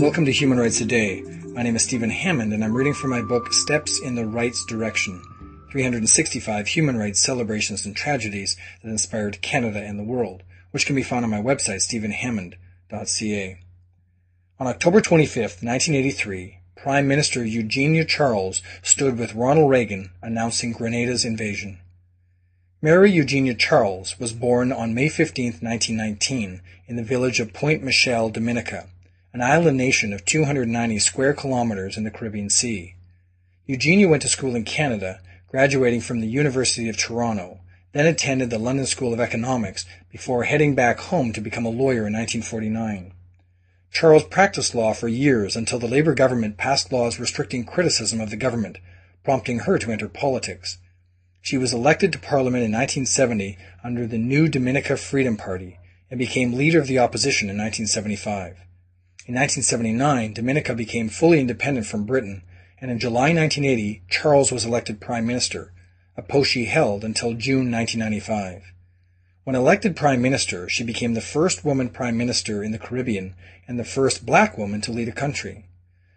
Welcome to Human Rights Today. My name is Stephen Hammond, and I'm reading from my book Steps in the Rights Direction 365 Human Rights Celebrations and Tragedies that Inspired Canada and the World, which can be found on my website, stephenhammond.ca. On October 25, 1983, Prime Minister Eugenia Charles stood with Ronald Reagan announcing Grenada's invasion. Mary Eugenia Charles was born on May 15, 1919, in the village of Pointe Michel, Dominica, an island nation of 290 square kilometers in the Caribbean Sea. Eugenia went to school in Canada, graduating from the University of Toronto, then attended the London School of Economics before heading back home to become a lawyer in 1949. Charles practiced law for years until the Labour government passed laws restricting criticism of the government, prompting her to enter politics. She was elected to Parliament in 1970 under the New Dominica Freedom Party and became leader of the opposition in 1975. In 1979, Dominica became fully independent from Britain, and in July 1980, Charles was elected Prime Minister, a post she held until June 1995. When elected Prime Minister, she became the first woman Prime Minister in the Caribbean and the first black woman to lead a country.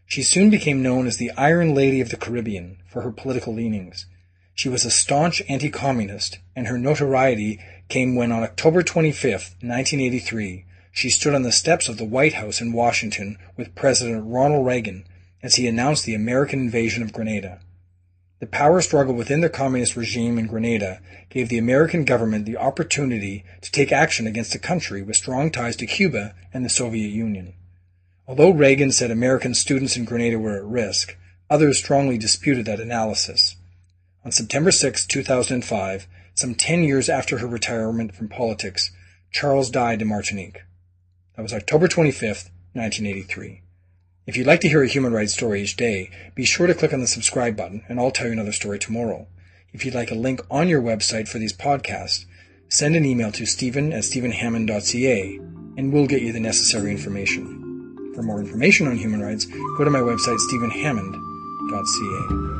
She soon became known as the Iron Lady of the Caribbean for her political leanings. She was a staunch anti-communist, and her notoriety came when on October 25, 1983, she stood on the steps of the White House in Washington with President Ronald Reagan as he announced the American invasion of Grenada. The power struggle within the communist regime in Grenada gave the American government the opportunity to take action against a country with strong ties to Cuba and the Soviet Union. Although Reagan said American students in Grenada were at risk, others strongly disputed that analysis. On September 6, 2005, some 10 years after her retirement from politics, Charles died in Martinique. That was October 25th, 1983. If you'd like to hear a human rights story each day, be sure to click on the subscribe button and I'll tell you another story tomorrow. If you'd like a link on your website for these podcasts, send an email to stephen at stephenhammond.ca and we'll get you the necessary information. For more information on human rights, go to my website stephenhammond.ca.